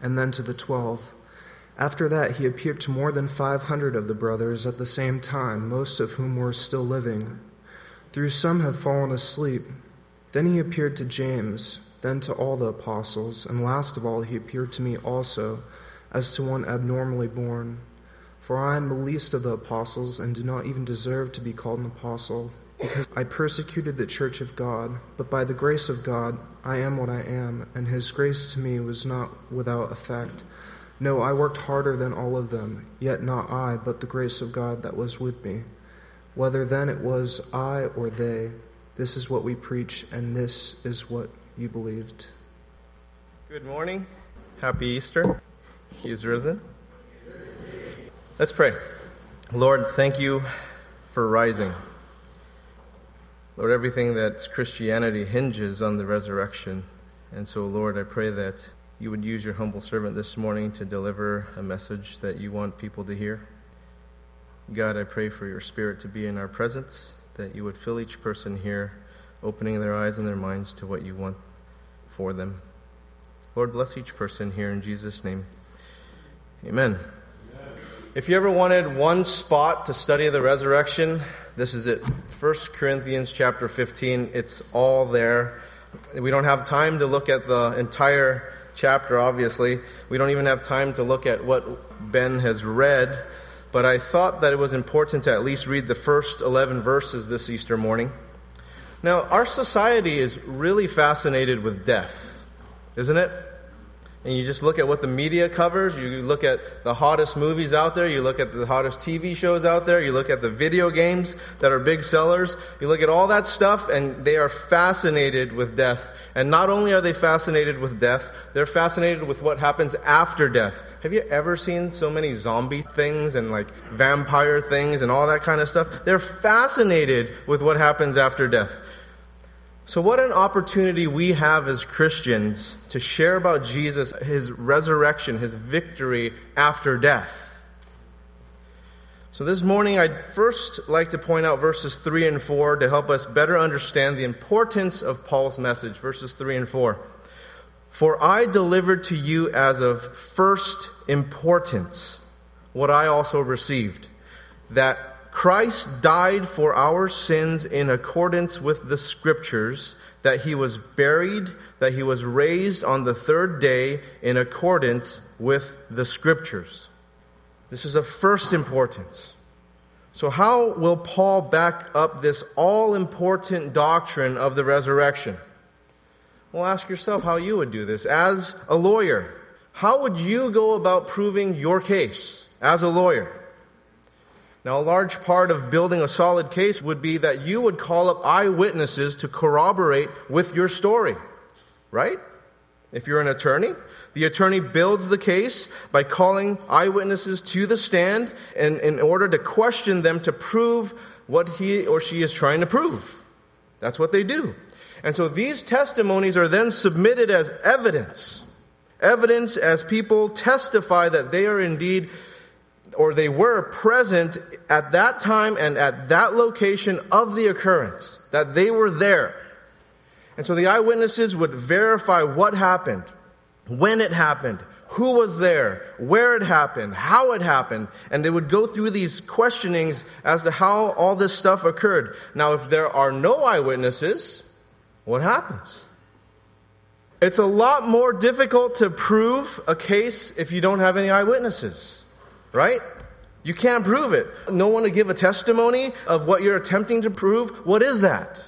and then to the twelve. After that, he appeared to more than 500 of the brothers at the same time, most of whom were still living. Through some have fallen asleep. Then he appeared to James, then to all the apostles, and last of all, he appeared to me also, as to one abnormally born. For I am the least of the apostles, and do not even deserve to be called an apostle, because I persecuted the church of God. But by the grace of God, I am what I am, and his grace to me was not without effect. No, I worked harder than all of them, yet not I, but the grace of God that was with me. Whether then it was I or they, this is what we preach, and this is what you believed. Good morning. Happy Easter. He is risen. Let's pray. Lord, thank you for rising. Lord, everything that's Christianity hinges on the resurrection. And so, Lord, I pray that you would use your humble servant this morning to deliver a message that you want people to hear. God, I pray for your spirit to be in our presence, that you would fill each person here, opening their eyes and their minds to what you want for them. Lord, bless each person here in Jesus' name. Amen. Amen. If you ever wanted one spot to study the resurrection, this is it. 1 Corinthians chapter 15. It's all there. We don't have time to look at the entire chapter, obviously. We don't even have time to look at what Ben has read. But I thought that it was important to at least read the first 11 verses this Easter morning. Now, our society is really fascinated with death, isn't it? And you just look at what the media covers, you look at the hottest movies out there, you look at the hottest TV shows out there, you look at the video games that are big sellers, you look at all that stuff, and they are fascinated with death. And not only are they fascinated with death, they're fascinated with what happens after death. Have you ever seen so many zombie things and like vampire things and all that kind of stuff? They're fascinated with what happens after death. So, what an opportunity we have as Christians to share about Jesus, his resurrection, his victory after death. So, this morning, I'd first like to point out verses 3 and 4 to help us better understand the importance of Paul's message. Verses 3 and 4. For I delivered to you as of first importance what I also received that Christ died for our sins in accordance with the scriptures, that he was buried, that he was raised on the third day in accordance with the scriptures. This is of first importance. So how will Paul back up this all important doctrine of the resurrection? Well, ask yourself how you would do this. As a lawyer, how would you go about proving your case as a lawyer? Now, a large part of building a solid case would be that you would call up eyewitnesses to corroborate with your story, right? If you're an attorney, the attorney builds the case by calling eyewitnesses to the stand in, in order to question them to prove what he or she is trying to prove. That's what they do. And so these testimonies are then submitted as evidence. Evidence as people testify that they are indeed or they were present at that time and at that location of the occurrence, that they were there. And so the eyewitnesses would verify what happened, when it happened, who was there, where it happened, how it happened, and they would go through these questionings as to how all this stuff occurred. Now, if there are no eyewitnesses, what happens? It's a lot more difficult to prove a case if you don't have any eyewitnesses. Right? You can't prove it. No one to give a testimony of what you're attempting to prove. What is that?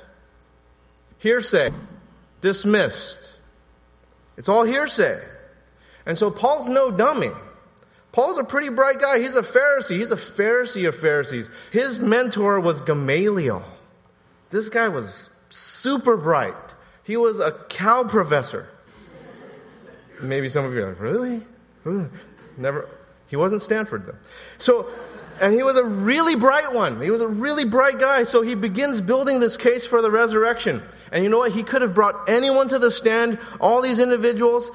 Hearsay. Dismissed. It's all hearsay. And so Paul's no dummy. Paul's a pretty bright guy. He's a Pharisee. He's a Pharisee of Pharisees. His mentor was Gamaliel. This guy was super bright. He was a Cal professor. Maybe some of you are like, really? Never. He wasn't Stanford though. So, and he was a really bright one. He was a really bright guy. So he begins building this case for the resurrection. And you know what? He could have brought anyone to the stand, all these individuals,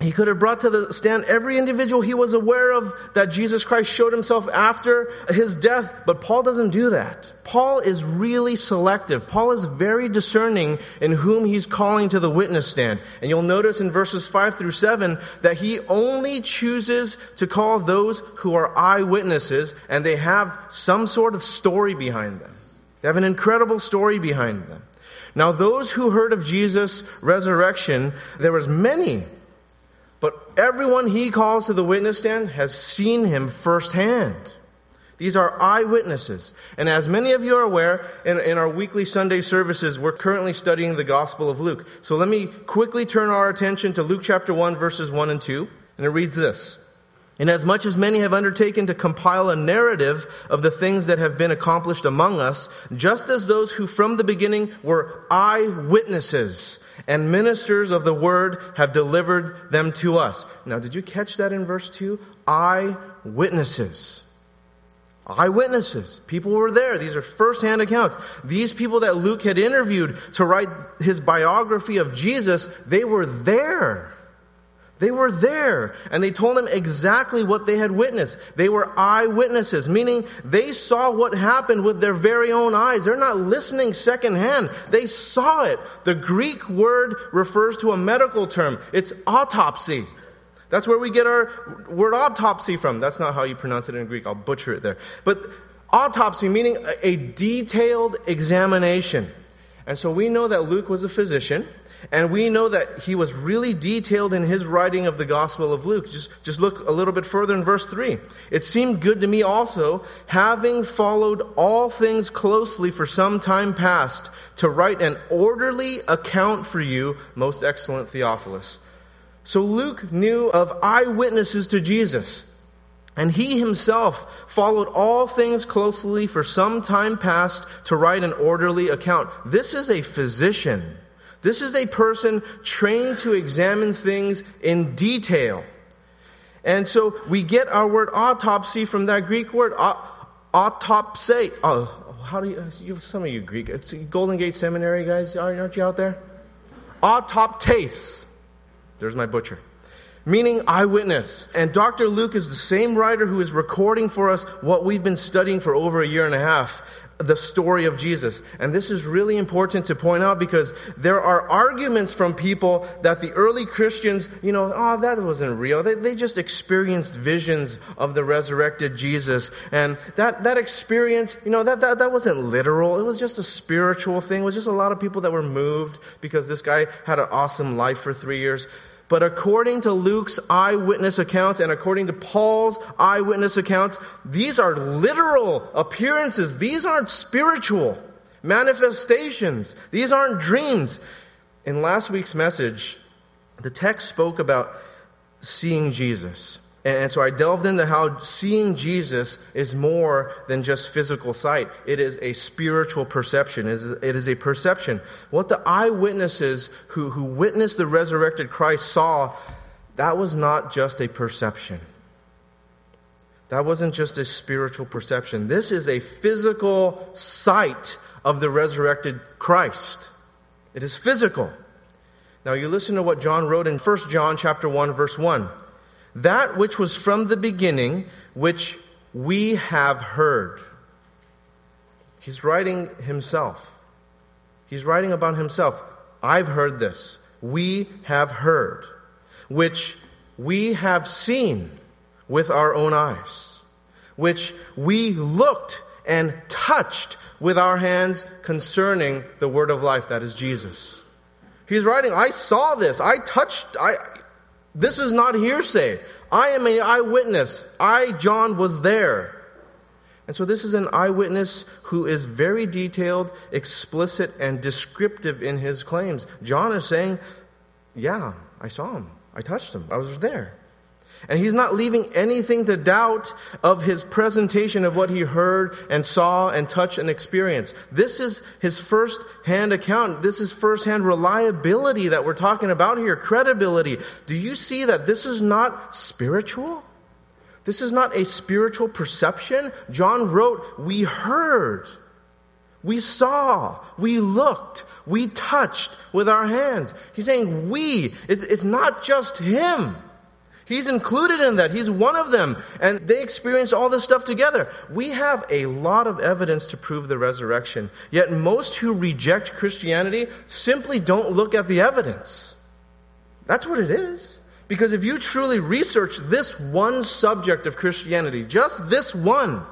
he could have brought to the stand every individual he was aware of that Jesus Christ showed himself after his death, but Paul doesn't do that. Paul is really selective. Paul is very discerning in whom he's calling to the witness stand. And you'll notice in verses 5 through 7 that he only chooses to call those who are eyewitnesses and they have some sort of story behind them. They have an incredible story behind them. Now those who heard of Jesus' resurrection, there was many everyone he calls to the witness stand has seen him firsthand. These are eyewitnesses. And as many of you are aware, in, in, our weekly Sunday services, we're currently studying the Gospel of Luke. So let me quickly turn our attention to Luke chapter 1, verses 1 and 2. And it reads this. Inasmuch as many have undertaken to compile a narrative of the things that have been accomplished among us, just as those who from the beginning were eyewitnesses and ministers of the word have delivered them to us. Now, did you catch that in verse 2? Eyewitnesses. Eyewitnesses. People were there. These are first-hand accounts. These people that Luke had interviewed to write his biography of Jesus, they were there. They were there and they told him exactly what they had witnessed. They were eyewitnesses, meaning they saw what happened with their very own eyes. They're not listening secondhand. They saw it. The Greek word refers to a medical term. It's autopsy. That's where we get our word autopsy from. That's not how you pronounce it in Greek. I'll butcher it there. But autopsy meaning a detailed examination. And so we know that Luke was a physician. And we know that he was really detailed in his writing of the Gospel of Luke. Just, just look a little bit further in verse 3. It seemed good to me also, having followed all things closely for some time past, to write an orderly account for you, most excellent Theophilus. So Luke knew of eyewitnesses to Jesus. And he himself followed all things closely for some time past to write an orderly account. This is a physician. This is a person trained to examine things in detail. And so we get our word autopsy from that Greek word, autopsy. Oh, how do you, you some of you Greek, Golden Gate Seminary guys, aren't you out there? Autoptase. There's my butcher. Meaning eyewitness. And Dr. Luke is the same writer who is recording for us what we've been studying for over a year and a half the story of Jesus. And this is really important to point out because there are arguments from people that the early Christians, you know, oh, that wasn't real. They, they just experienced visions of the resurrected Jesus. And that, that experience, you know, that, that, that wasn't literal. It was just a spiritual thing. It was just a lot of people that were moved because this guy had an awesome life for three years. But according to Luke's eyewitness accounts and according to Paul's eyewitness accounts, these are literal appearances. These aren't spiritual manifestations. These aren't dreams. In last week's message, the text spoke about seeing Jesus. And so I delved into how seeing Jesus is more than just physical sight. It is a spiritual perception. It is a perception. What the eyewitnesses who, who witnessed the resurrected Christ saw, that was not just a perception. That wasn't just a spiritual perception. This is a physical sight of the resurrected Christ. It is physical. Now you listen to what John wrote in 1 John chapter 1 verse 1 that which was from the beginning, which we have heard. He's writing himself. He's writing about himself. I've heard this. We have heard, which we have seen with our own eyes, which we looked and touched with our hands concerning the word of life, that is Jesus. He's writing, I saw this. I touched, I, this is not hearsay. I am an eyewitness. I, John, was there. And so this is an eyewitness who is very detailed, explicit, and descriptive in his claims. John is saying, yeah, I saw him. I touched him. I was there. And he's not leaving anything to doubt of his presentation of what he heard and saw and touched and experienced. This is his first hand account. This is first hand reliability that we're talking about here, credibility. Do you see that this is not spiritual? This is not a spiritual perception. John wrote, we heard. We saw, we looked, we touched with our hands. He's saying we. It's not just him. He's included in that. He's one of them. And they experience all this stuff together. We have a lot of evidence to prove the resurrection. Yet most who reject Christianity simply don't look at the evidence. That's what it is. Because if you truly research this one subject of Christianity, just this one,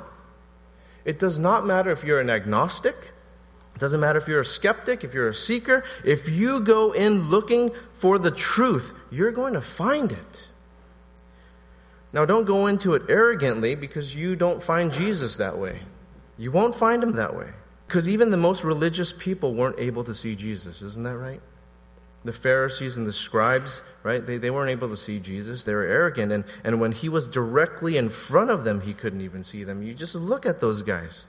it does not matter if you're an agnostic. It doesn't matter if you're a skeptic, if you're a seeker. If you go in looking for the truth, you're going to find it. Now, don't go into it arrogantly because you don't find Jesus that way. You won't find him that way. Because even the most religious people weren't able to see Jesus, isn't that right? The Pharisees and the scribes, right? They, they weren't able to see Jesus. They were arrogant. And, and when he was directly in front of them, he couldn't even see them. You just look at those guys.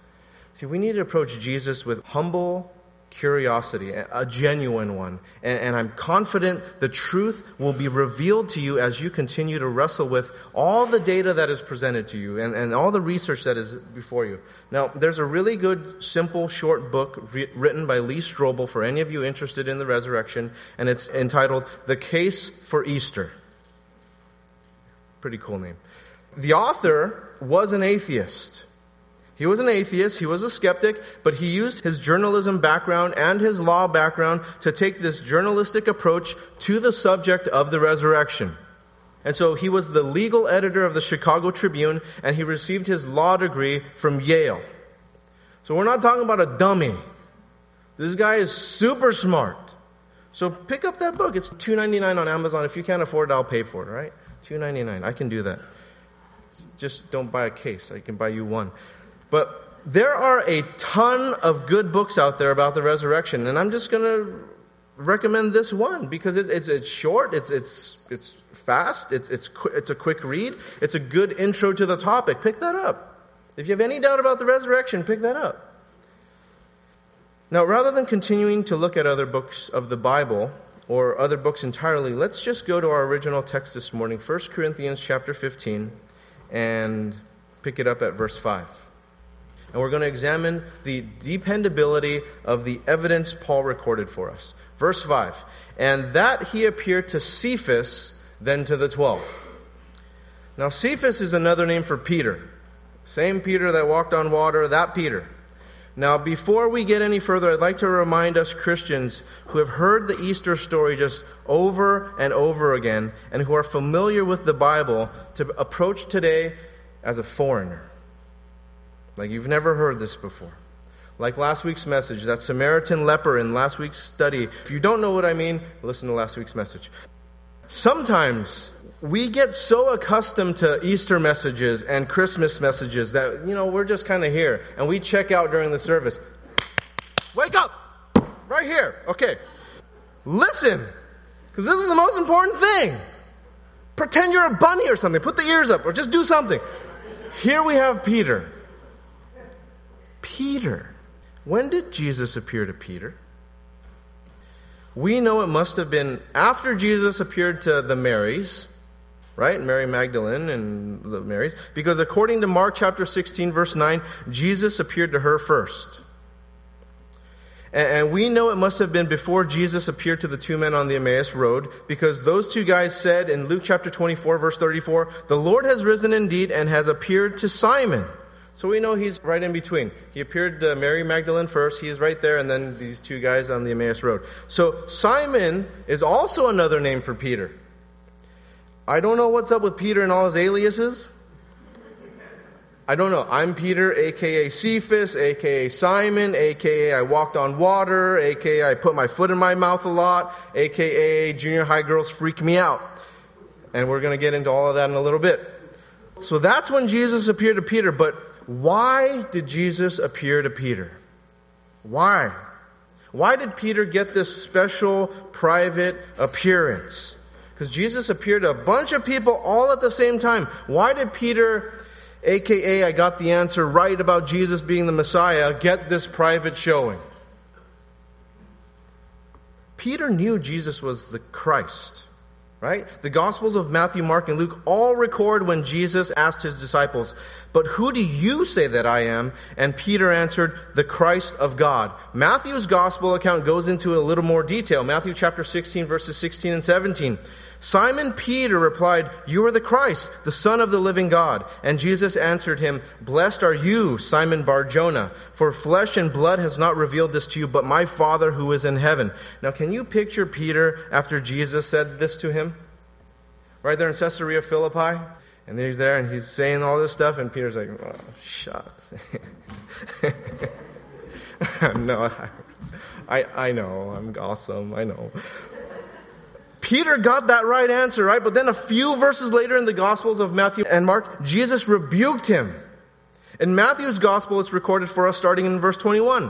See, we need to approach Jesus with humble curiosity, a genuine one. And, and, I'm confident the truth will be revealed to you as you continue to wrestle with all the data that is presented to you and, and all the research that is before you. Now, there's a really good, simple, short book re- written by Lee Strobel for any of you interested in the resurrection, and it's entitled The Case for Easter. Pretty cool name. The author was an atheist. He was an atheist, he was a skeptic, but he used his journalism background and his law background to take this journalistic approach to the subject of the resurrection. And so he was the legal editor of the Chicago Tribune, and he received his law degree from Yale. So we're not talking about a dummy. This guy is super smart. So pick up that book. It's $2.99 on Amazon. If you can't afford it, I'll pay for it, right? $2.99. I can do that. Just don't buy a case. I can buy you one. But there are a ton of good books out there about the resurrection, and I'm just going to recommend this one because it, it's, it's short, it's, it's, it's fast, it's, it's, it's a quick read, it's a good intro to the topic. Pick that up. If you have any doubt about the resurrection, pick that up. Now, rather than continuing to look at other books of the Bible or other books entirely, let's just go to our original text this morning, 1 Corinthians chapter 15, and pick it up at verse 5 and we're going to examine the dependability of the evidence Paul recorded for us. Verse 5 And that he appeared to Cephas, then to the twelve. Now, Cephas is another name for Peter. Same Peter that walked on water, that Peter. Now, before we get any further, I'd like to remind us Christians who have heard the Easter story just over and over again and who are familiar with the Bible to approach today as a foreigner. Like you've never heard this before. Like last week's message, that Samaritan leper in last week's study. If you don't know what I mean, listen to last week's message. Sometimes we get so accustomed to Easter messages and Christmas messages that, you know, we're just kind of here and we check out during the service. Wake up! Right here. Okay. Listen. Because this is the most important thing. Pretend you're a bunny or something. Put the ears up or just do something. Here we have Peter. Peter. When did Jesus appear to Peter? We know it must have been after Jesus appeared to the Marys, right? Mary Magdalene and the Marys. Because according to Mark chapter 16, verse 9, Jesus appeared to her first. And we know it must have been before Jesus appeared to the two men on the Emmaus Road, because those two guys said in Luke chapter 24, verse 34, The Lord has risen indeed and has appeared to Simon. So we know he's right in between. He appeared to Mary Magdalene first, he is right there, and then these two guys on the Emmaus Road. So Simon is also another name for Peter. I don't know what's up with Peter and all his aliases. I don't know. I'm Peter, aka Cephas, aka Simon, aka I walked on water, aka I put my foot in my mouth a lot, aka junior high girls freak me out. And we're going to get into all of that in a little bit. So that's when Jesus appeared to Peter, but why did Jesus appear to Peter? Why? Why did Peter get this special private appearance? Because Jesus appeared to a bunch of people all at the same time. Why did Peter, aka I got the answer right about Jesus being the Messiah, get this private showing? Peter knew Jesus was the Christ, right? The Gospels of Matthew, Mark, and Luke all record when Jesus asked his disciples, But who do you say that I am? And Peter answered, The Christ of God. Matthew's Gospel account goes into a little more detail. Matthew chapter 16, verses 16 and 17. Simon Peter replied, You are the Christ, the Son of the living God. And Jesus answered him, Blessed are you, Simon Barjona, for flesh and blood has not revealed this to you, but my Father who is in heaven. Now, can you picture Peter after Jesus said this to him? Right there in Caesarea Philippi? And then he's there and he's saying all this stuff, and Peter's like, oh, shucks. no, I, I know, I'm awesome, I know. Peter got that right answer, right? But then a few verses later in the Gospels of Matthew and Mark, Jesus rebuked him. In Matthew's Gospel, it's recorded for us starting in verse 21.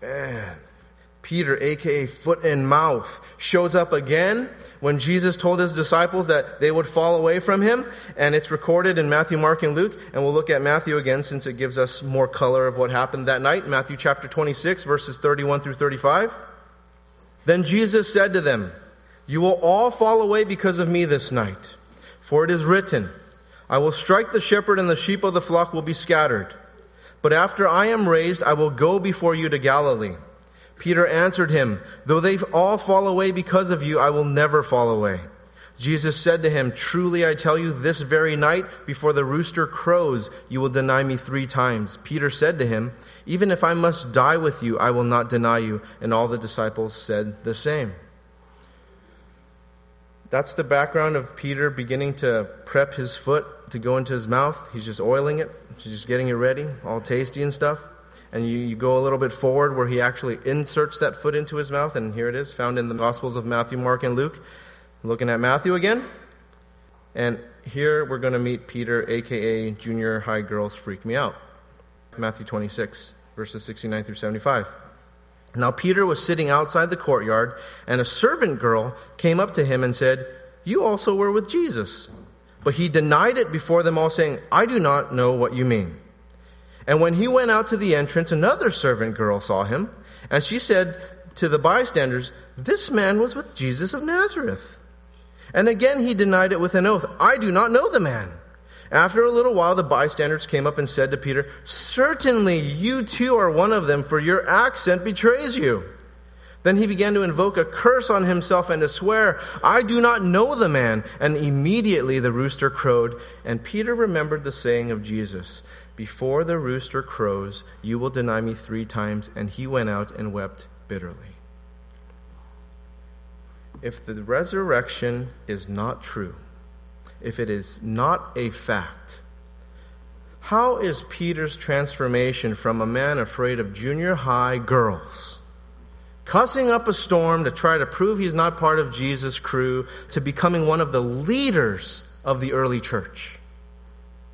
Man. Peter, aka foot and mouth, shows up again when Jesus told his disciples that they would fall away from him. And it's recorded in Matthew, Mark, and Luke. And we'll look at Matthew again since it gives us more color of what happened that night. Matthew chapter 26, verses 31 through 35. Then Jesus said to them, You will all fall away because of me this night. For it is written, I will strike the shepherd and the sheep of the flock will be scattered. But after I am raised, I will go before you to Galilee. Peter answered him, Though they all fall away because of you, I will never fall away. Jesus said to him, Truly I tell you, this very night, before the rooster crows, you will deny me three times. Peter said to him, Even if I must die with you, I will not deny you. And all the disciples said the same. That's the background of Peter beginning to prep his foot to go into his mouth. He's just oiling it, he's just getting it ready, all tasty and stuff. And you, you go a little bit forward where he actually inserts that foot into his mouth, and here it is, found in the Gospels of Matthew, Mark, and Luke. Looking at Matthew again. And here we're going to meet Peter, aka Junior High Girls Freak Me Out. Matthew 26, verses 69 through 75. Now Peter was sitting outside the courtyard, and a servant girl came up to him and said, You also were with Jesus. But he denied it before them all, saying, I do not know what you mean. And when he went out to the entrance, another servant girl saw him, and she said to the bystanders, This man was with Jesus of Nazareth. And again he denied it with an oath, I do not know the man. After a little while, the bystanders came up and said to Peter, Certainly you too are one of them, for your accent betrays you. Then he began to invoke a curse on himself and to swear, I do not know the man. And immediately the rooster crowed. And Peter remembered the saying of Jesus, Before the rooster crows, you will deny me three times. And he went out and wept bitterly. If the resurrection is not true, if it is not a fact, how is Peter's transformation from a man afraid of junior high girls, cussing up a storm to try to prove he's not part of Jesus' crew, to becoming one of the leaders of the early church?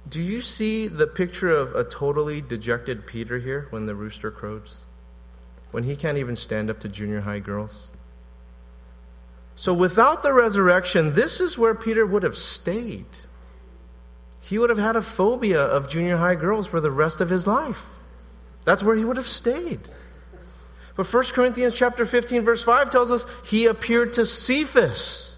Do you see the picture of a totally dejected Peter here when the rooster crows? When he can't even stand up to junior high girls? So without the resurrection, this is where Peter would have stayed. He would have had a phobia of junior high girls for the rest of his life. That's where he would have stayed. But 1 Corinthians chapter 15 verse 5 tells us he appeared to Cephas.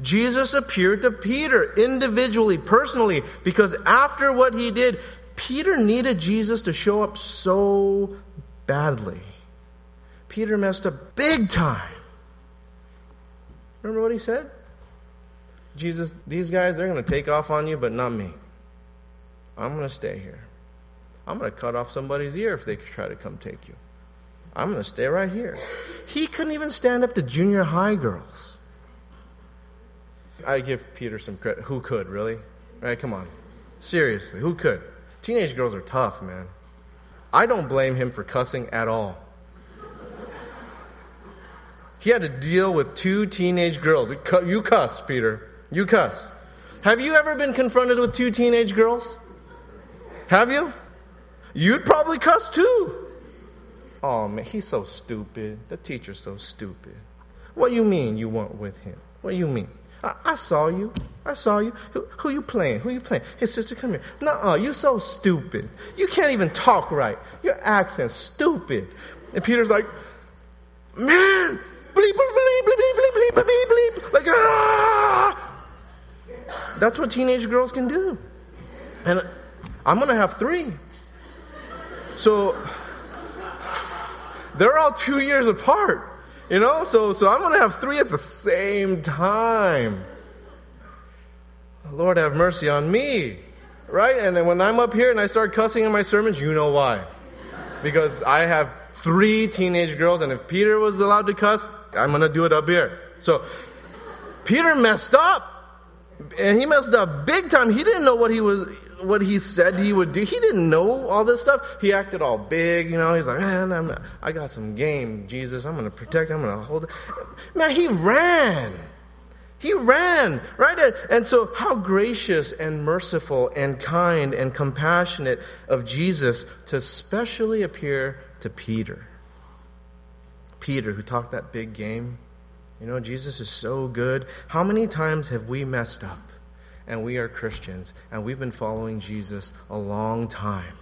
Jesus appeared to Peter individually, personally, because after what he did, Peter needed Jesus to show up so badly. Peter messed up big time. Remember what he said? Jesus, these guys, they're going to take off on you, but not me. I'm going to stay here. I'm going to cut off somebody's ear if they try to come take you. I'm going to stay right here. He couldn't even stand up to junior high girls. I give Peter some credit. Who could, really? Right? Come on. Seriously, who could? Teenage girls are tough, man. I don't blame him for cussing at all. He had to deal with two teenage girls. You cuss, Peter. You cuss. Have you ever been confronted with two teenage girls? Have you? You'd probably cuss too. Oh man, he's so stupid. The teacher's so stupid. What do you mean you weren't with him? What do you mean? I, I saw you. I saw you. Who, who you playing? Who you playing? His sister, come here. Nuh-uh, you so stupid. You can't even talk right. Your accent's stupid. And Peter's like, man, bleep, bleep, bleep, bleep, bleep, bleep, bleep, bleep. Like, ah! That's what teenage girls can do. And I'm going to have three. So, they're all two years apart. You know, so, so I'm going to have three at the same time. Lord have mercy on me. Right? And then when I'm up here and I start cussing in my sermons, you know why. Because I have three teenage girls, and if Peter was allowed to cuss, I'm going to do it up here. So, Peter messed up. And he messed up big time. He didn't know what he was, what he said he would do. He didn't know all this stuff. He acted all big, you know. He's like, man, I'm, I got some game, Jesus. I'm going to protect. I'm going to hold it. Man, he ran. He ran, right? And so, how gracious and merciful and kind and compassionate of Jesus to specially appear to Peter. Peter, who talked that big game. You know, Jesus is so good. How many times have we messed up? And we are Christians, and we've been following Jesus a long time.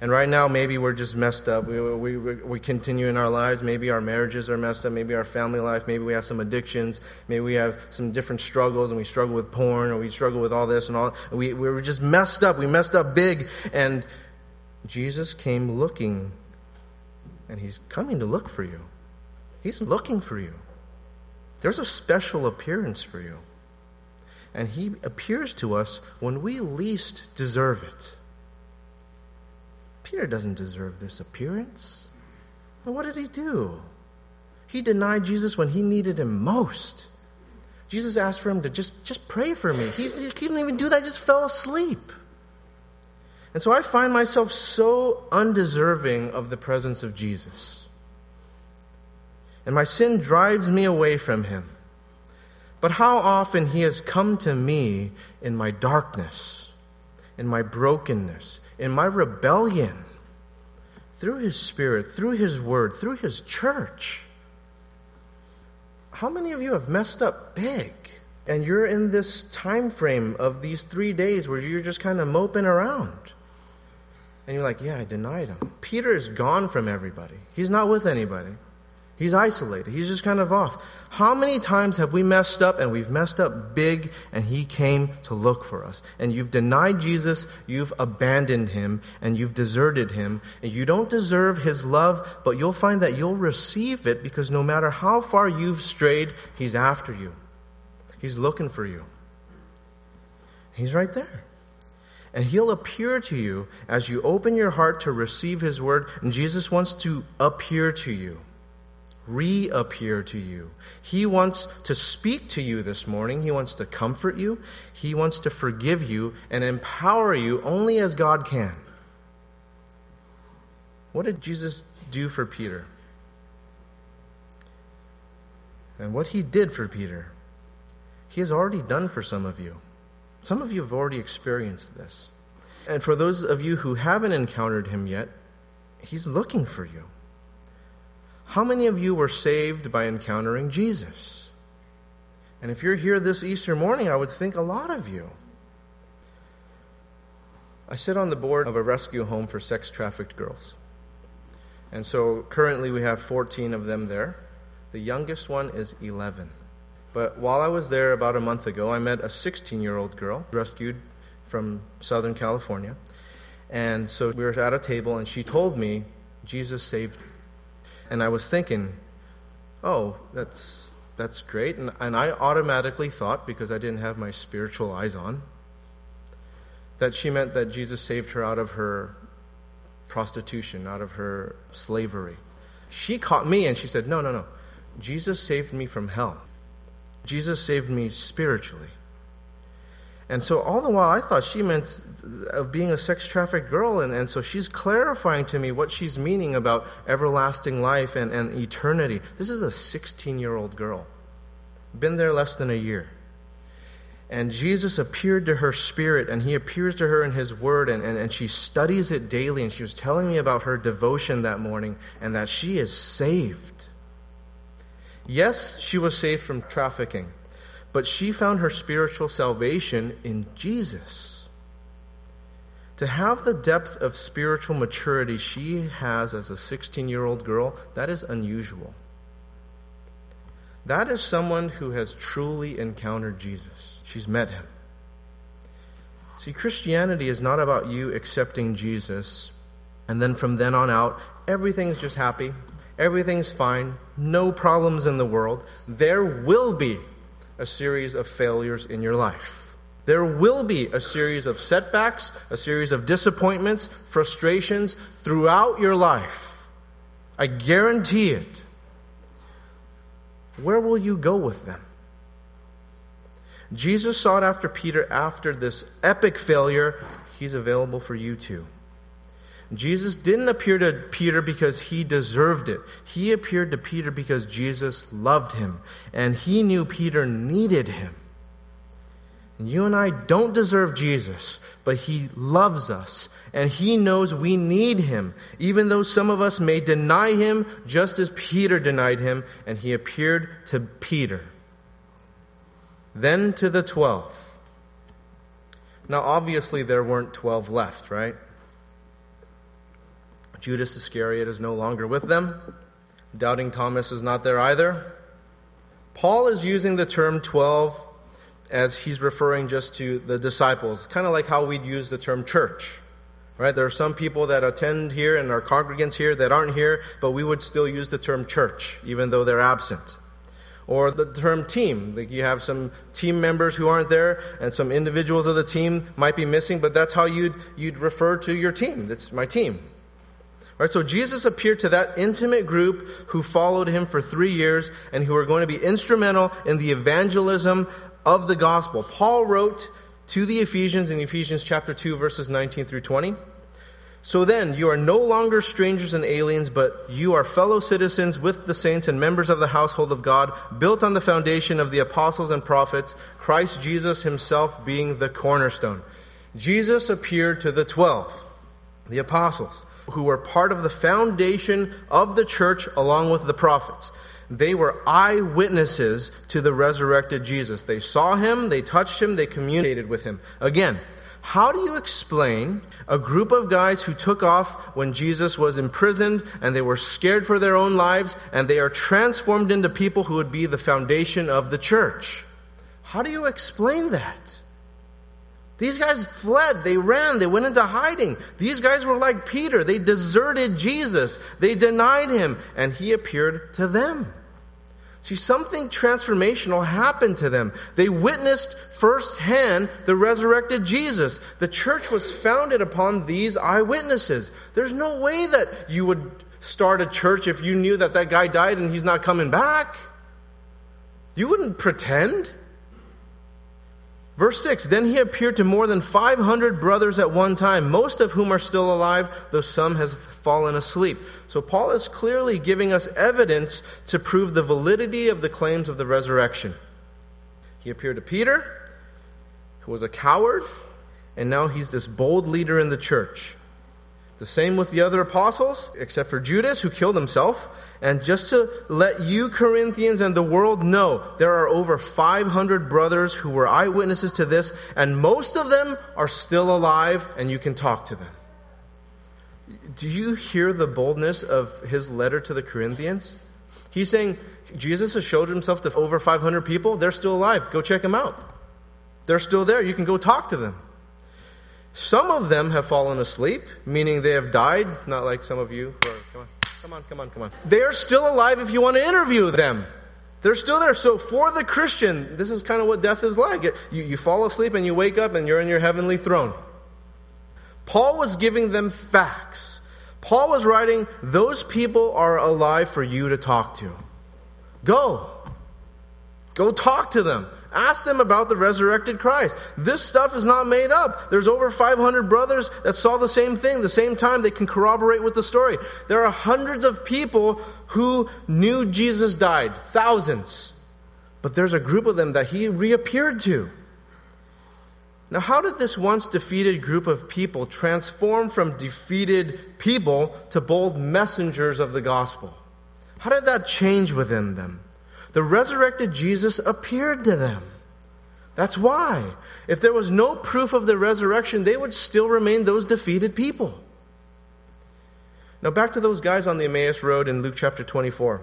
And right now, maybe we're just messed up. We, we, we continue in our lives. Maybe our marriages are messed up. Maybe our family life. Maybe we have some addictions. Maybe we have some different struggles and we struggle with porn or we struggle with all this and all. We, we were just messed up. We messed up big. And Jesus came looking and he's coming to look for you. He's looking for you. There's a special appearance for you. And he appears to us when we least deserve it. Peter doesn't deserve this appearance. And what did he do? He denied Jesus when he needed him most. Jesus asked for him to just, just pray for me. He, he didn't even do that, he just fell asleep. And so I find myself so undeserving of the presence of Jesus. And my sin drives me away from him. But how often he has come to me in my darkness, in my brokenness, in my rebellion, through his spirit, through his word, through his church. How many of you have messed up big? And you're in this time frame of these three days where you're just kind of moping around. And you're like, yeah, I denied him. Peter is gone from everybody. He's not with anybody. He's isolated. He's just kind of off. How many times have we messed up and we've messed up big and he came to look for us? And you've denied Jesus, you've abandoned him, and you've deserted him. And you don't deserve his love, but you'll find that you'll receive it because no matter how far you've strayed, he's after you. He's looking for you. He's right there. And he'll appear to you as you open your heart to receive his word. And Jesus wants to appear to you reappear to you. He wants to speak to you this morning. He wants to comfort you. He wants to forgive you and empower you only as God can. What did Jesus do for Peter? And what he did for Peter, he has already done for some of you. Some of you have already experienced this. And for those of you who haven't encountered him yet, he's looking for you. How many of you were saved by encountering Jesus? And if you're here this Easter morning, I would think a lot of you. I sit on the board of a rescue home for sex trafficked girls. And so currently we have 14 of them there. The youngest one is 11. But while I was there about a month ago, I met a 16 year old girl rescued from Southern California. And so we were at a table, and she told me, Jesus saved and I was thinking, oh, that's, that's great. And, and I automatically thought, because I didn't have my spiritual eyes on, that she meant that Jesus saved her out of her prostitution, out of her slavery. She caught me and she said, no, no, no. Jesus saved me from hell. Jesus saved me spiritually. And so all the while I thought she meant of being a sex trafficked girl, and, and so she's clarifying to me what she's meaning about everlasting life and, and eternity. This is a 16 year old girl. Been there less than a year. And Jesus appeared to her spirit, and he appears to her in his word, and, and, and she studies it daily. And she was telling me about her devotion that morning, and that she is saved. Yes, she was saved from trafficking, but she found her spiritual salvation in Jesus. To have the depth of spiritual maturity she has as a 16 year old girl, that is unusual. That is someone who has truly encountered Jesus. She's met him. See, Christianity is not about you accepting Jesus, and then from then on out, everything's just happy, everything's fine, no problems in the world. There will be a series of failures in your life. There will be a series of setbacks, a series of disappointments, frustrations throughout your life. I guarantee it where will you go with them? Jesus sought after Peter after this epic failure. He's available for you too. Jesus didn't appear to Peter because he deserved it. He appeared to Peter because Jesus loved him, and he knew Peter needed him. And You and I don't deserve Jesus, but He loves us, and He knows we need Him, even though some of us may deny Him, just as Peter denied Him, and He appeared to Peter. Then to the twelve. Now, obviously, there weren't twelve left, right? Judas Iscariot is no longer with them. Doubting Thomas is not there either. Paul is using the term 12 as he's referring just to the disciples, kind of like how we'd use the term church. Right? There are some people that attend here and are congregants here that aren't here, but we would still use the term church, even though they're absent. Or the term team. Like you have some team members who aren't there, and some individuals of the team might be missing, but that's how you'd, you'd refer to your team. That's my team. Right, so Jesus appeared to that intimate group who followed him for three years and who are going to be instrumental in the evangelism of the gospel. Paul wrote to the Ephesians in Ephesians chapter 2 verses 19 through 20. So then, you are no longer strangers and aliens, but you are fellow citizens with the saints and members of the household of God, built on the foundation of the apostles and prophets, Christ Jesus himself being the cornerstone. Jesus appeared to the twelve, the apostles, who were part of the foundation of the church along with the prophets. They were eyewitnesses to the resurrected Jesus. They saw him, they touched him, they communicated with him. Again, how do you explain a group of guys who took off when Jesus was imprisoned and they were scared for their own lives and they are transformed into people who would be the foundation of the church? How do you explain that? These guys fled. They ran. They went into hiding. These guys were like Peter. They deserted Jesus. They denied him, and he appeared to them. See, something transformational happened to them. They witnessed firsthand the resurrected Jesus. The church was founded upon these eyewitnesses. There's no way that you would start a church if you knew that that guy died and he's not coming back. You wouldn't pretend. Verse 6 Then he appeared to more than 500 brothers at one time, most of whom are still alive, though some has fallen asleep. So Paul is clearly giving us evidence to prove the validity of the claims of the resurrection. He appeared to Peter, who was a coward, and now he's this bold leader in the church. The same with the other apostles, except for Judas, who killed himself. And just to let you Corinthians and the world know, there are over 500 brothers who were eyewitnesses to this, and most of them are still alive, and you can talk to them. Do you hear the boldness of his letter to the Corinthians? He's saying, Jesus has showed himself to over 500 people. They're still alive. Go check them out. They're still there. You can go talk to them. Some of them have fallen asleep, meaning they have died, not like some of you. Come on, come on, come on, come on. They are still alive if you want to interview them. They're still there. So for the Christian, this is kind of what death is like. You, you fall asleep and you wake up and you're in your heavenly throne. Paul was giving them facts. Paul was writing, those people are alive for you to talk to. Go. Go talk to them. Ask them about the resurrected Christ. This stuff is not made up. There's over 500 brothers that saw the same thing, the same time. They can corroborate with the story. There are hundreds of people who knew Jesus died. Thousands. But there's a group of them that he reappeared to. Now, how did this once defeated group of people transform from defeated people to bold messengers of the gospel? How did that change within them? The resurrected Jesus appeared to them. That's why. If there was no proof of the resurrection, they would still remain those defeated people. Now, back to those guys on the Emmaus Road in Luke chapter 24.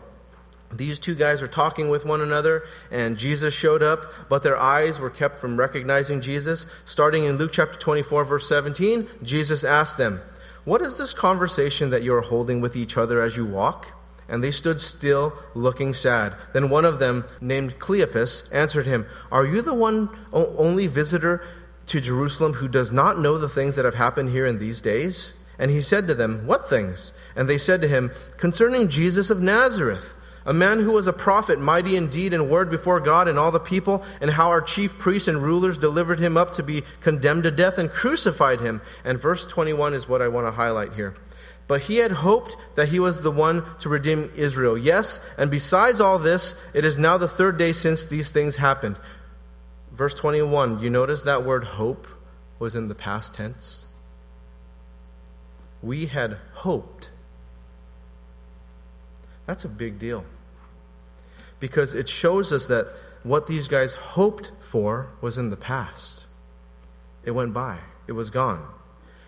These two guys are talking with one another, and Jesus showed up, but their eyes were kept from recognizing Jesus. Starting in Luke chapter 24, verse 17, Jesus asked them, What is this conversation that you are holding with each other as you walk? And they stood still, looking sad. Then one of them, named Cleopas, answered him, Are you the one only visitor to Jerusalem who does not know the things that have happened here in these days? And he said to them, What things? And they said to him, Concerning Jesus of Nazareth a man who was a prophet, mighty in deed and word before God and all the people, and how our chief priests and rulers delivered him up to be condemned to death and crucified him. And verse 21 is what I want to highlight here. But he had hoped that he was the one to redeem Israel. Yes, and besides all this, it is now the third day since these things happened. Verse 21, you notice that word hope was in the past tense? We had hoped that's a big deal. Because it shows us that what these guys hoped for was in the past. It went by, it was gone.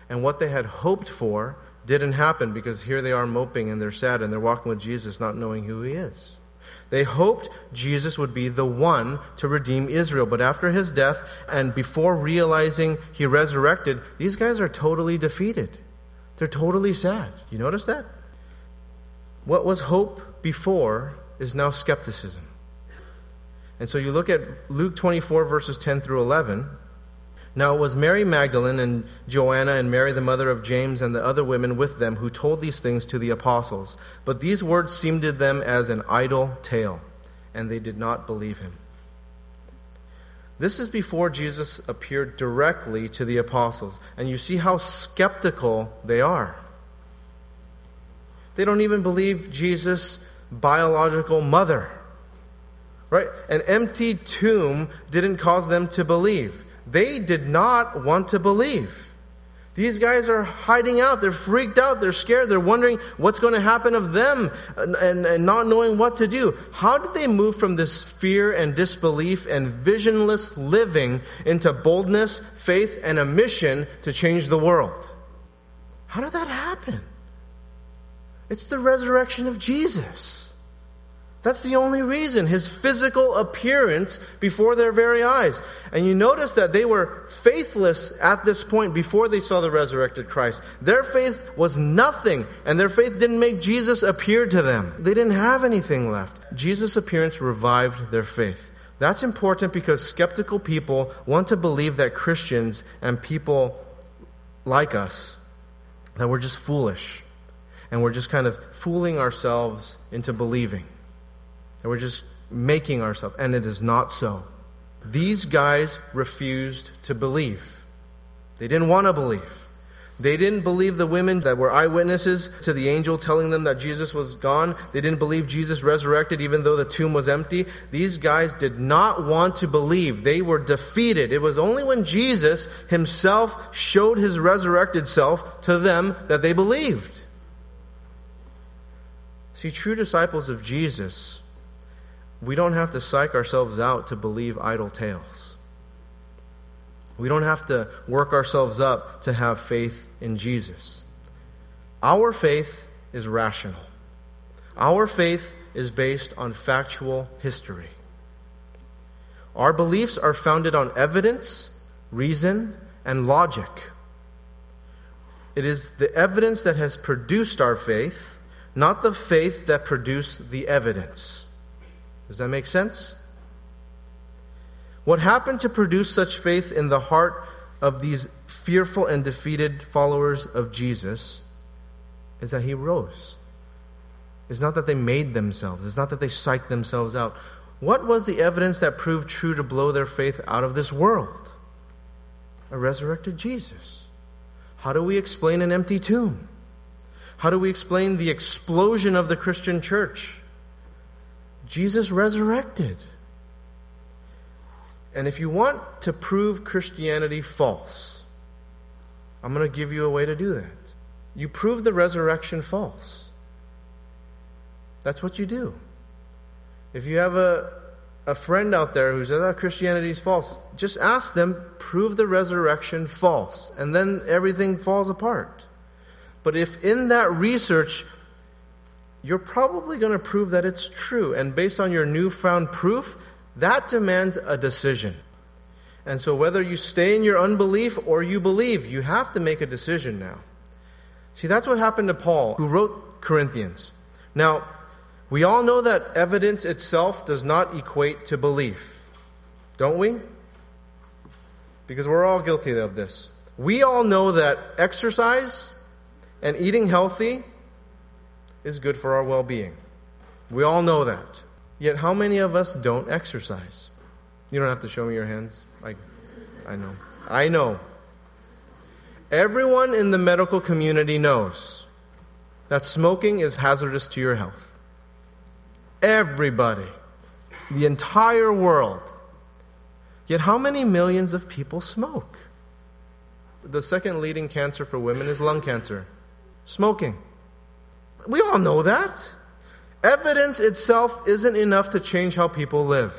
And what they had hoped for didn't happen because here they are moping and they're sad and they're walking with Jesus not knowing who he is. They hoped Jesus would be the one to redeem Israel, but after his death and before realizing he resurrected, these guys are totally defeated. They're totally sad. You notice that? What was hope before is now skepticism. And so you look at Luke 24, verses 10 through 11. Now it was Mary Magdalene and Joanna and Mary, the mother of James, and the other women with them who told these things to the apostles. But these words seemed to them as an idle tale, and they did not believe him. This is before Jesus appeared directly to the apostles. And you see how skeptical they are. They don't even believe Jesus' biological mother. Right? An empty tomb didn't cause them to believe. They did not want to believe. These guys are hiding out. They're freaked out. They're scared. They're wondering what's going to happen of them and, and, and, not knowing what to do. How did they move from this fear and disbelief and visionless living into boldness, faith, and a mission to change the world? How did that happen? It's the resurrection of Jesus. That's the only reason. His physical appearance before their very eyes. And you notice that they were faithless at this point before they saw the resurrected Christ. Their faith was nothing, and their faith didn't make Jesus appear to them. They didn't have anything left. Jesus' appearance revived their faith. That's important because skeptical people want to believe that Christians and people like us, that we're just foolish and we're just kind of fooling ourselves into believing. And we're just making ourselves, and it is not so. These guys refused to believe. They didn't want to believe. They didn't believe the women that were eyewitnesses to the angel telling them that Jesus was gone. They didn't believe Jesus resurrected even though the tomb was empty. These guys did not want to believe. They were defeated. It was only when Jesus himself showed his resurrected self to them that they believed. See, true disciples of Jesus, we don't have to psych ourselves out to believe idle tales. We don't have to work ourselves up to have faith in Jesus. Our faith is rational. Our faith is based on factual history. Our beliefs are founded on evidence, reason, and logic. It is the evidence that has produced our faith not the faith that produced the evidence. Does that make sense? What happened to produce such faith in the heart of these fearful and defeated followers of Jesus is that he rose. It's not that they made themselves. It's not that they psyched themselves out. What was the evidence that proved true to blow their faith out of this world? A resurrected Jesus. How do we explain an empty tomb? How do we explain the explosion of the Christian church? Jesus resurrected. And if you want to prove Christianity false, I'm going to give you a way to do that. You prove the resurrection false. That's what you do. If you have a, a friend out there who says, oh, Christianity is false, just ask them, prove the resurrection false. And then everything falls apart. But if in that research, you're probably going to prove that it's true. And based on your newfound proof, that demands a decision. And so whether you stay in your unbelief or you believe, you have to make a decision now. See, that's what happened to Paul, who wrote Corinthians. Now, we all know that evidence itself does not equate to belief. Don't we? Because we're all guilty of this. We all know that exercise and eating healthy is good for our well being. We all know that. Yet, how many of us don't exercise? You don't have to show me your hands. I, I know. I know. Everyone in the medical community knows that smoking is hazardous to your health. Everybody. The entire world. Yet, how many millions of people smoke? The second leading cancer for women is lung cancer. Smoking. We all know that. Evidence itself isn't enough to change how people live.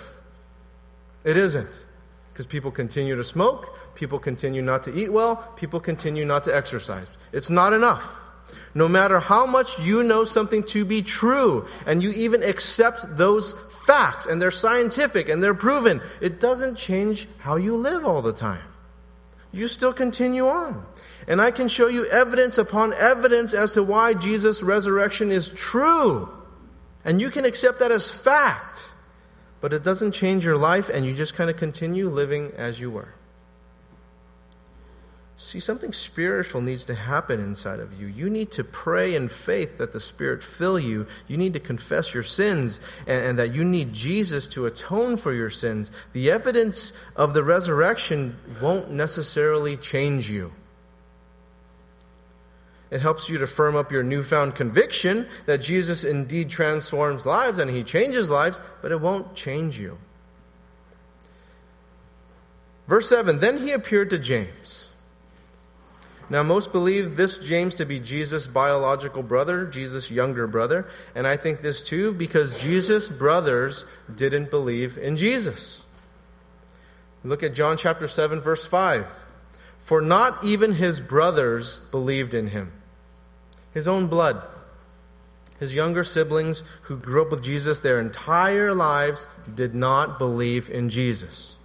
It isn't. Because people continue to smoke, people continue not to eat well, people continue not to exercise. It's not enough. No matter how much you know something to be true, and you even accept those facts, and they're scientific and they're proven, it doesn't change how you live all the time. You still continue on. And I can show you evidence upon evidence as to why Jesus' resurrection is true. And you can accept that as fact but it doesn't change your life, and you just kind of continue living as you were. See, something spiritual needs to happen inside of you. You need to pray in faith that the Spirit fill you. You need to confess your sins and, and, that you need Jesus to atone for your sins. The evidence of the resurrection won't necessarily change you. It helps you to firm up your newfound conviction that Jesus indeed transforms lives and he changes lives, but it won't change you. Verse 7 Then he appeared to James. Now, most believe this James to be Jesus' biological brother, Jesus' younger brother, and I think this too because Jesus' brothers didn't believe in Jesus. Look at John chapter 7, verse 5. For not even his brothers believed in him. His own blood. His younger siblings who grew up with Jesus their entire lives did not believe in Jesus.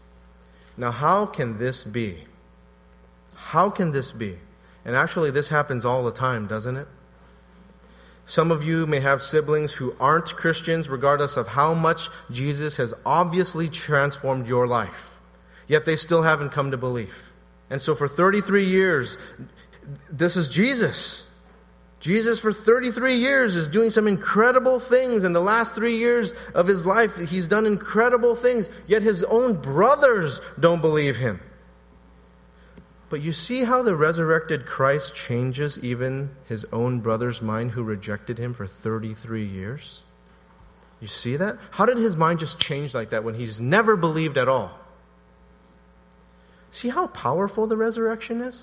Now, how can this be? How can this be? And actually, this happens all the time, doesn't it? Some of you may have siblings who aren't Christians, regardless of how much Jesus has obviously transformed your life. Yet they still haven't come to belief. And so for 33 years, this is Jesus. Jesus, for 33 years, is doing some incredible things. In the last three years of his life, he's done incredible things, yet his own brothers don't believe him. But you see how the resurrected Christ changes even his own brother's mind who rejected him for 33 years? You see that? How did his mind just change like that when he's never believed at all? See how powerful the resurrection is?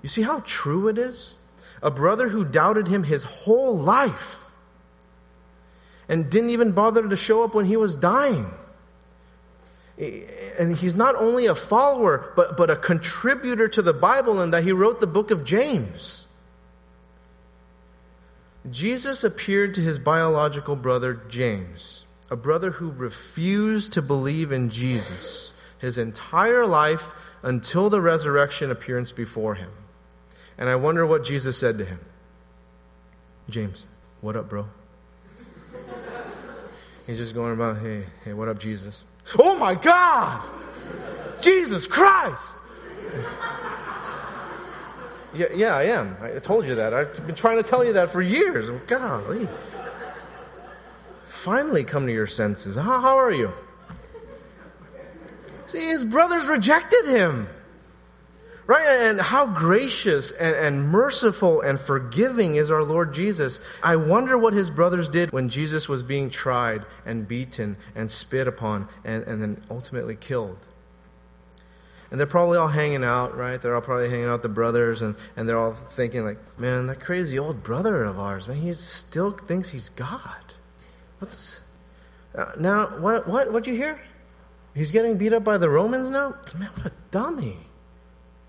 You see how true it is? A brother who doubted him his whole life and didn't even bother to show up when he was dying. And he's not only a follower, but, but a contributor to the Bible in that he wrote the book of James. Jesus appeared to his biological brother James, a brother who refused to believe in Jesus his entire life until the resurrection appearance before him. And I wonder what Jesus said to him. James, what up, bro? He's just going about, hey, hey, what up, Jesus? Oh my God! Jesus Christ! Yeah, yeah, I am. I told you that. I've been trying to tell you that for years. Oh, golly. finally come to your senses. How, how are you? See, his brothers rejected him. Right? And how gracious and, and, merciful and forgiving is our Lord Jesus. I wonder what his brothers did when Jesus was being tried and beaten and spit upon and, and then ultimately killed. And they're probably all hanging out, right? They're all probably hanging out, the brothers, and, and they're all thinking, like, man, that crazy old brother of ours, man, he still thinks he's God. What's. Uh, now, what, what, what'd you hear? He's getting beat up by the Romans now? Man, what a dummy.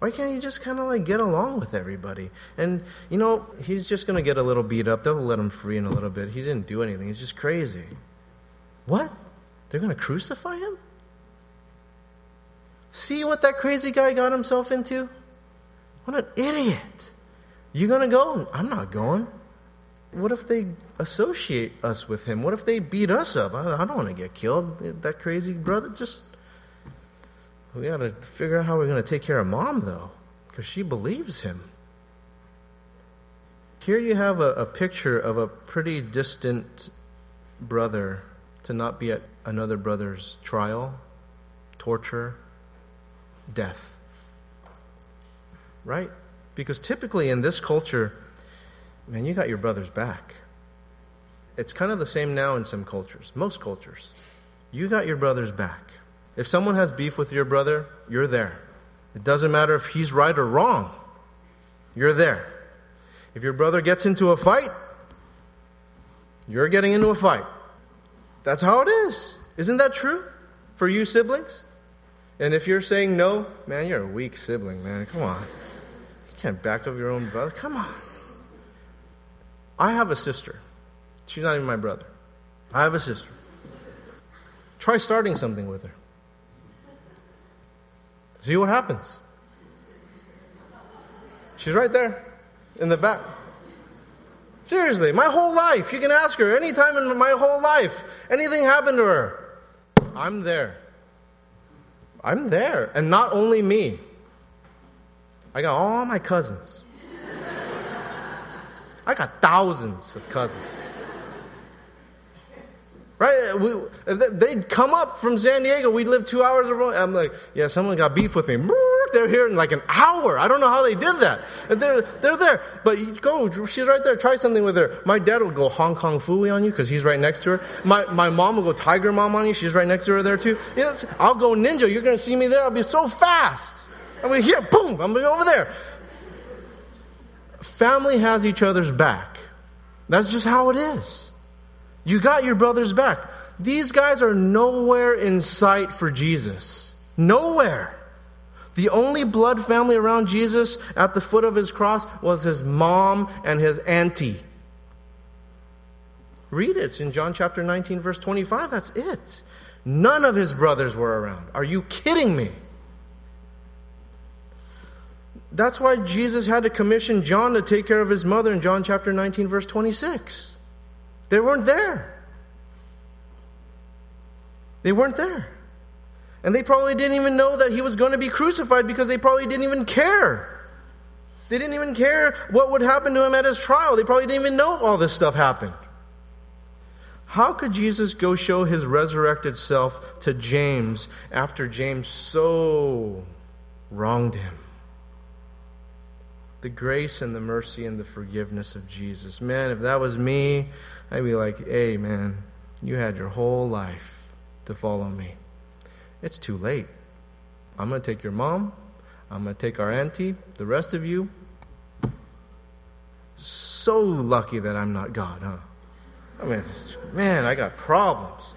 Why can't he just kind of like get along with everybody? And, you know, he's just going to get a little beat up. They'll let him free in a little bit. He didn't do anything. He's just crazy. What? They're going to crucify him? See what that crazy guy got himself into? What an idiot. You going to go? I'm not going. What if they associate us with him? What if they beat us up? I, I don't want to get killed. That crazy brother just we got to figure out how we're going to take care of mom, though, because she believes him. Here you have a, a, picture of a pretty distant brother to not be at another brother's trial, torture, death. Right? Because typically in this culture, man, you got your brother's back. It's kind of the same now in some cultures, most cultures. You got your brother's back. If someone has beef with your brother, you're there. It doesn't matter if he's right or wrong. You're there. If your brother gets into a fight, you're getting into a fight. That's how it is. Isn't that true for you siblings? And if you're saying no, man, you're a weak sibling, man. Come on. You can't back up your own brother. Come on. I have a sister. She's not even my brother. I have a sister. Try starting something with her. See what happens. She's right there in the back. Seriously, my whole life. You can ask her anytime in my whole life. Anything happened to her. I'm there. I'm there. And not only me. I got all my cousins. I got thousands of cousins. Right? We, they'd come up from San Diego. We'd live two hours away. I'm like, yeah, someone got beef with me. They're here in like an hour. I don't know how they did that. And they're, they're there. But go, she's right there. Try something with her. My dad will go Hong Kong Phooey on you because he's right next to her. My, my mom will go Tiger Mom on you. She's right next to her there too. I'll go Ninja. You're going to see me there. I'll be so fast. I'm going to here, boom, I'm going to be over there. Family has each other's back. That's just how it is. You got your brother's back. These guys are nowhere in sight for Jesus. Nowhere. The only blood family around Jesus at the foot of his cross was his mom and his auntie. Read it. It's in John chapter 19, verse 25. That's it. None of his brothers were around. Are you kidding me? That's why Jesus had to commission John to take care of his mother in John chapter 19, verse 26. They weren't there. They weren't there. And they probably didn't even know that he was going to be crucified because they probably didn't even care. They didn't even care what would happen to him at his trial. They probably didn't even know all this stuff happened. How could Jesus go show his resurrected self to James after James so wronged him? The grace and the mercy and the forgiveness of Jesus. Man, if that was me, I'd be like, hey, man, you had your whole life to follow me. It's too late. I'm going to take your mom. I'm going to take our auntie. The rest of you. So lucky that I'm not God, huh? I mean, man, I got problems.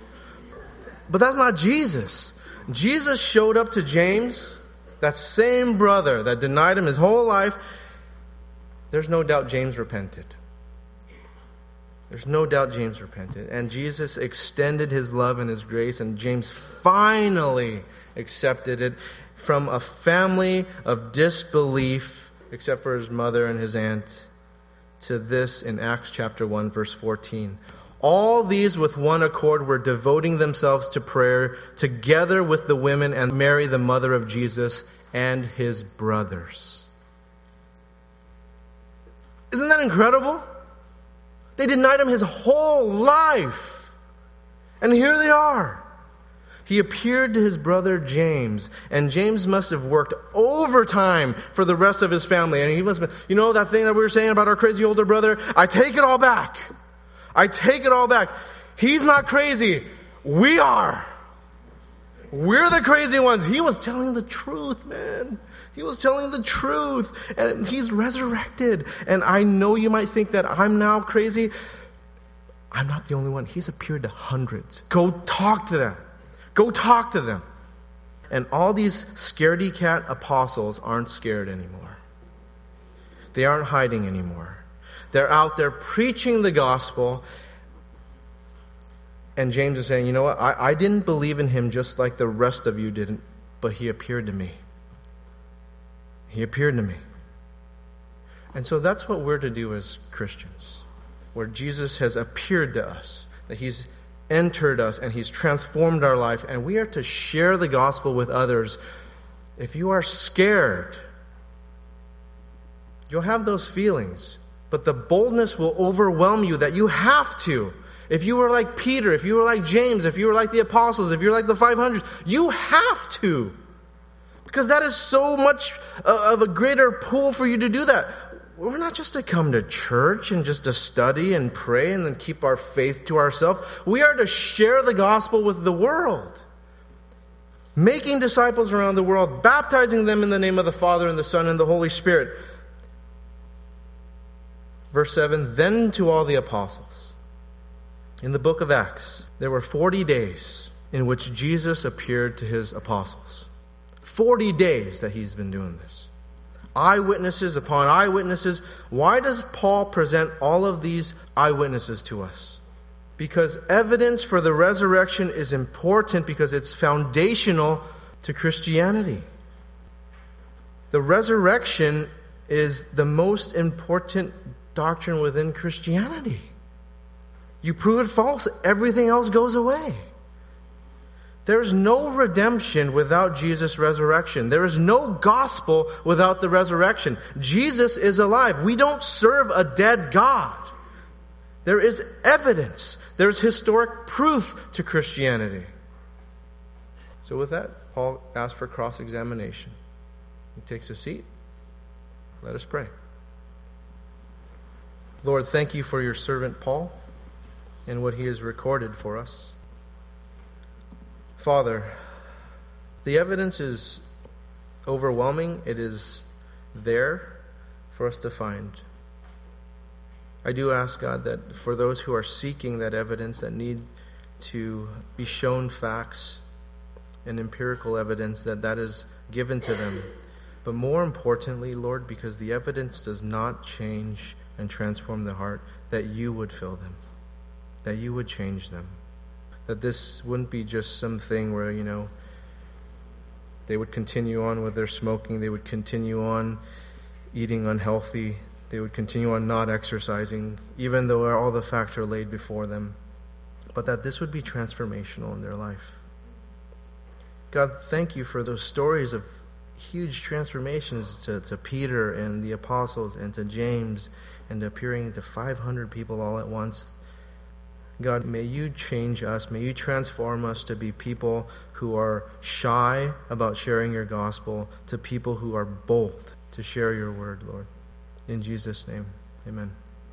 But that's not Jesus. Jesus showed up to James, that same brother that denied him his whole life. There's no doubt James repented. There's no doubt James repented. And Jesus extended his love and his grace, and James finally accepted it from a family of disbelief, except for his mother and his aunt, to this in Acts chapter 1, verse 14. All these with one accord were devoting themselves to prayer together with the women and Mary, the mother of Jesus, and his brothers. Isn't that incredible? They denied him his whole life. And here they are. He appeared to his brother James, and James must have worked overtime for the rest of his family. And he must have, been, you know, that thing that we were saying about our crazy older brother? I take it all back. I take it all back. He's not crazy. We are. We're the crazy ones. He was telling the truth, man. He was telling the truth. And he's resurrected. And I know you might think that I'm now crazy. I'm not the only one. He's appeared to hundreds. Go talk to them. Go talk to them. And all these scaredy cat apostles aren't scared anymore. They aren't hiding anymore. They're out there preaching the gospel. And James is saying, you know what? I, I didn't believe in him just like the rest of you didn't, but he appeared to me. He appeared to me. And so that's what we're to do as Christians, where Jesus has appeared to us, that he's entered us and He's transformed our life, and we are to share the gospel with others. If you are scared, you'll have those feelings, but the boldness will overwhelm you that you have to. If you were like Peter, if you were like James, if you were like the apostles, if you're like the 500, you have to. Because that is so much uh, of a greater pull for you to do that we're not just to come to church and just to study and pray and then keep our faith to ourselves. We are to share the gospel with the world. Making disciples around the world, baptizing them in the name of the Father and the Son and the Holy Spirit. Verse 7 Then to all the apostles. In the book of Acts, there were 40 days in which Jesus appeared to his apostles. 40 days that he's been doing this eyewitnesses upon eyewitnesses. Why does Paul present all of these eyewitnesses to us? Because evidence for the resurrection is important because it's foundational to Christianity. The resurrection is the most important doctrine within Christianity. You prove it false, everything else goes away. There is no redemption without Jesus' resurrection. There is no gospel without the resurrection. Jesus is alive. We don't serve a dead God. There is evidence. There's historic proof to Christianity. So, with that, Paul asks for cross examination. He takes a seat. Let us pray. Lord, thank you for your servant Paul and what he has recorded for us. Father, the evidence is overwhelming. It is there for us to find. I do ask, God, that for those who are seeking that evidence, that need to be shown facts and empirical evidence, that that is given to them. But more importantly, Lord, because the evidence does not change and transform the heart, that you would fill them, that you would change them that this wouldn't be just something where, you know, they would continue on with their smoking, they would continue on eating unhealthy, they would continue on not exercising, even though all the facts are laid before them, but that this would be transformational in their life. God, thank you for those stories of huge transformations to, to Peter and the apostles and to James and appearing to 500 people all at once God, may you change us. May you transform us to be people who are shy about sharing your gospel, to people who are bold to share your word, Lord. In Jesus' name, amen.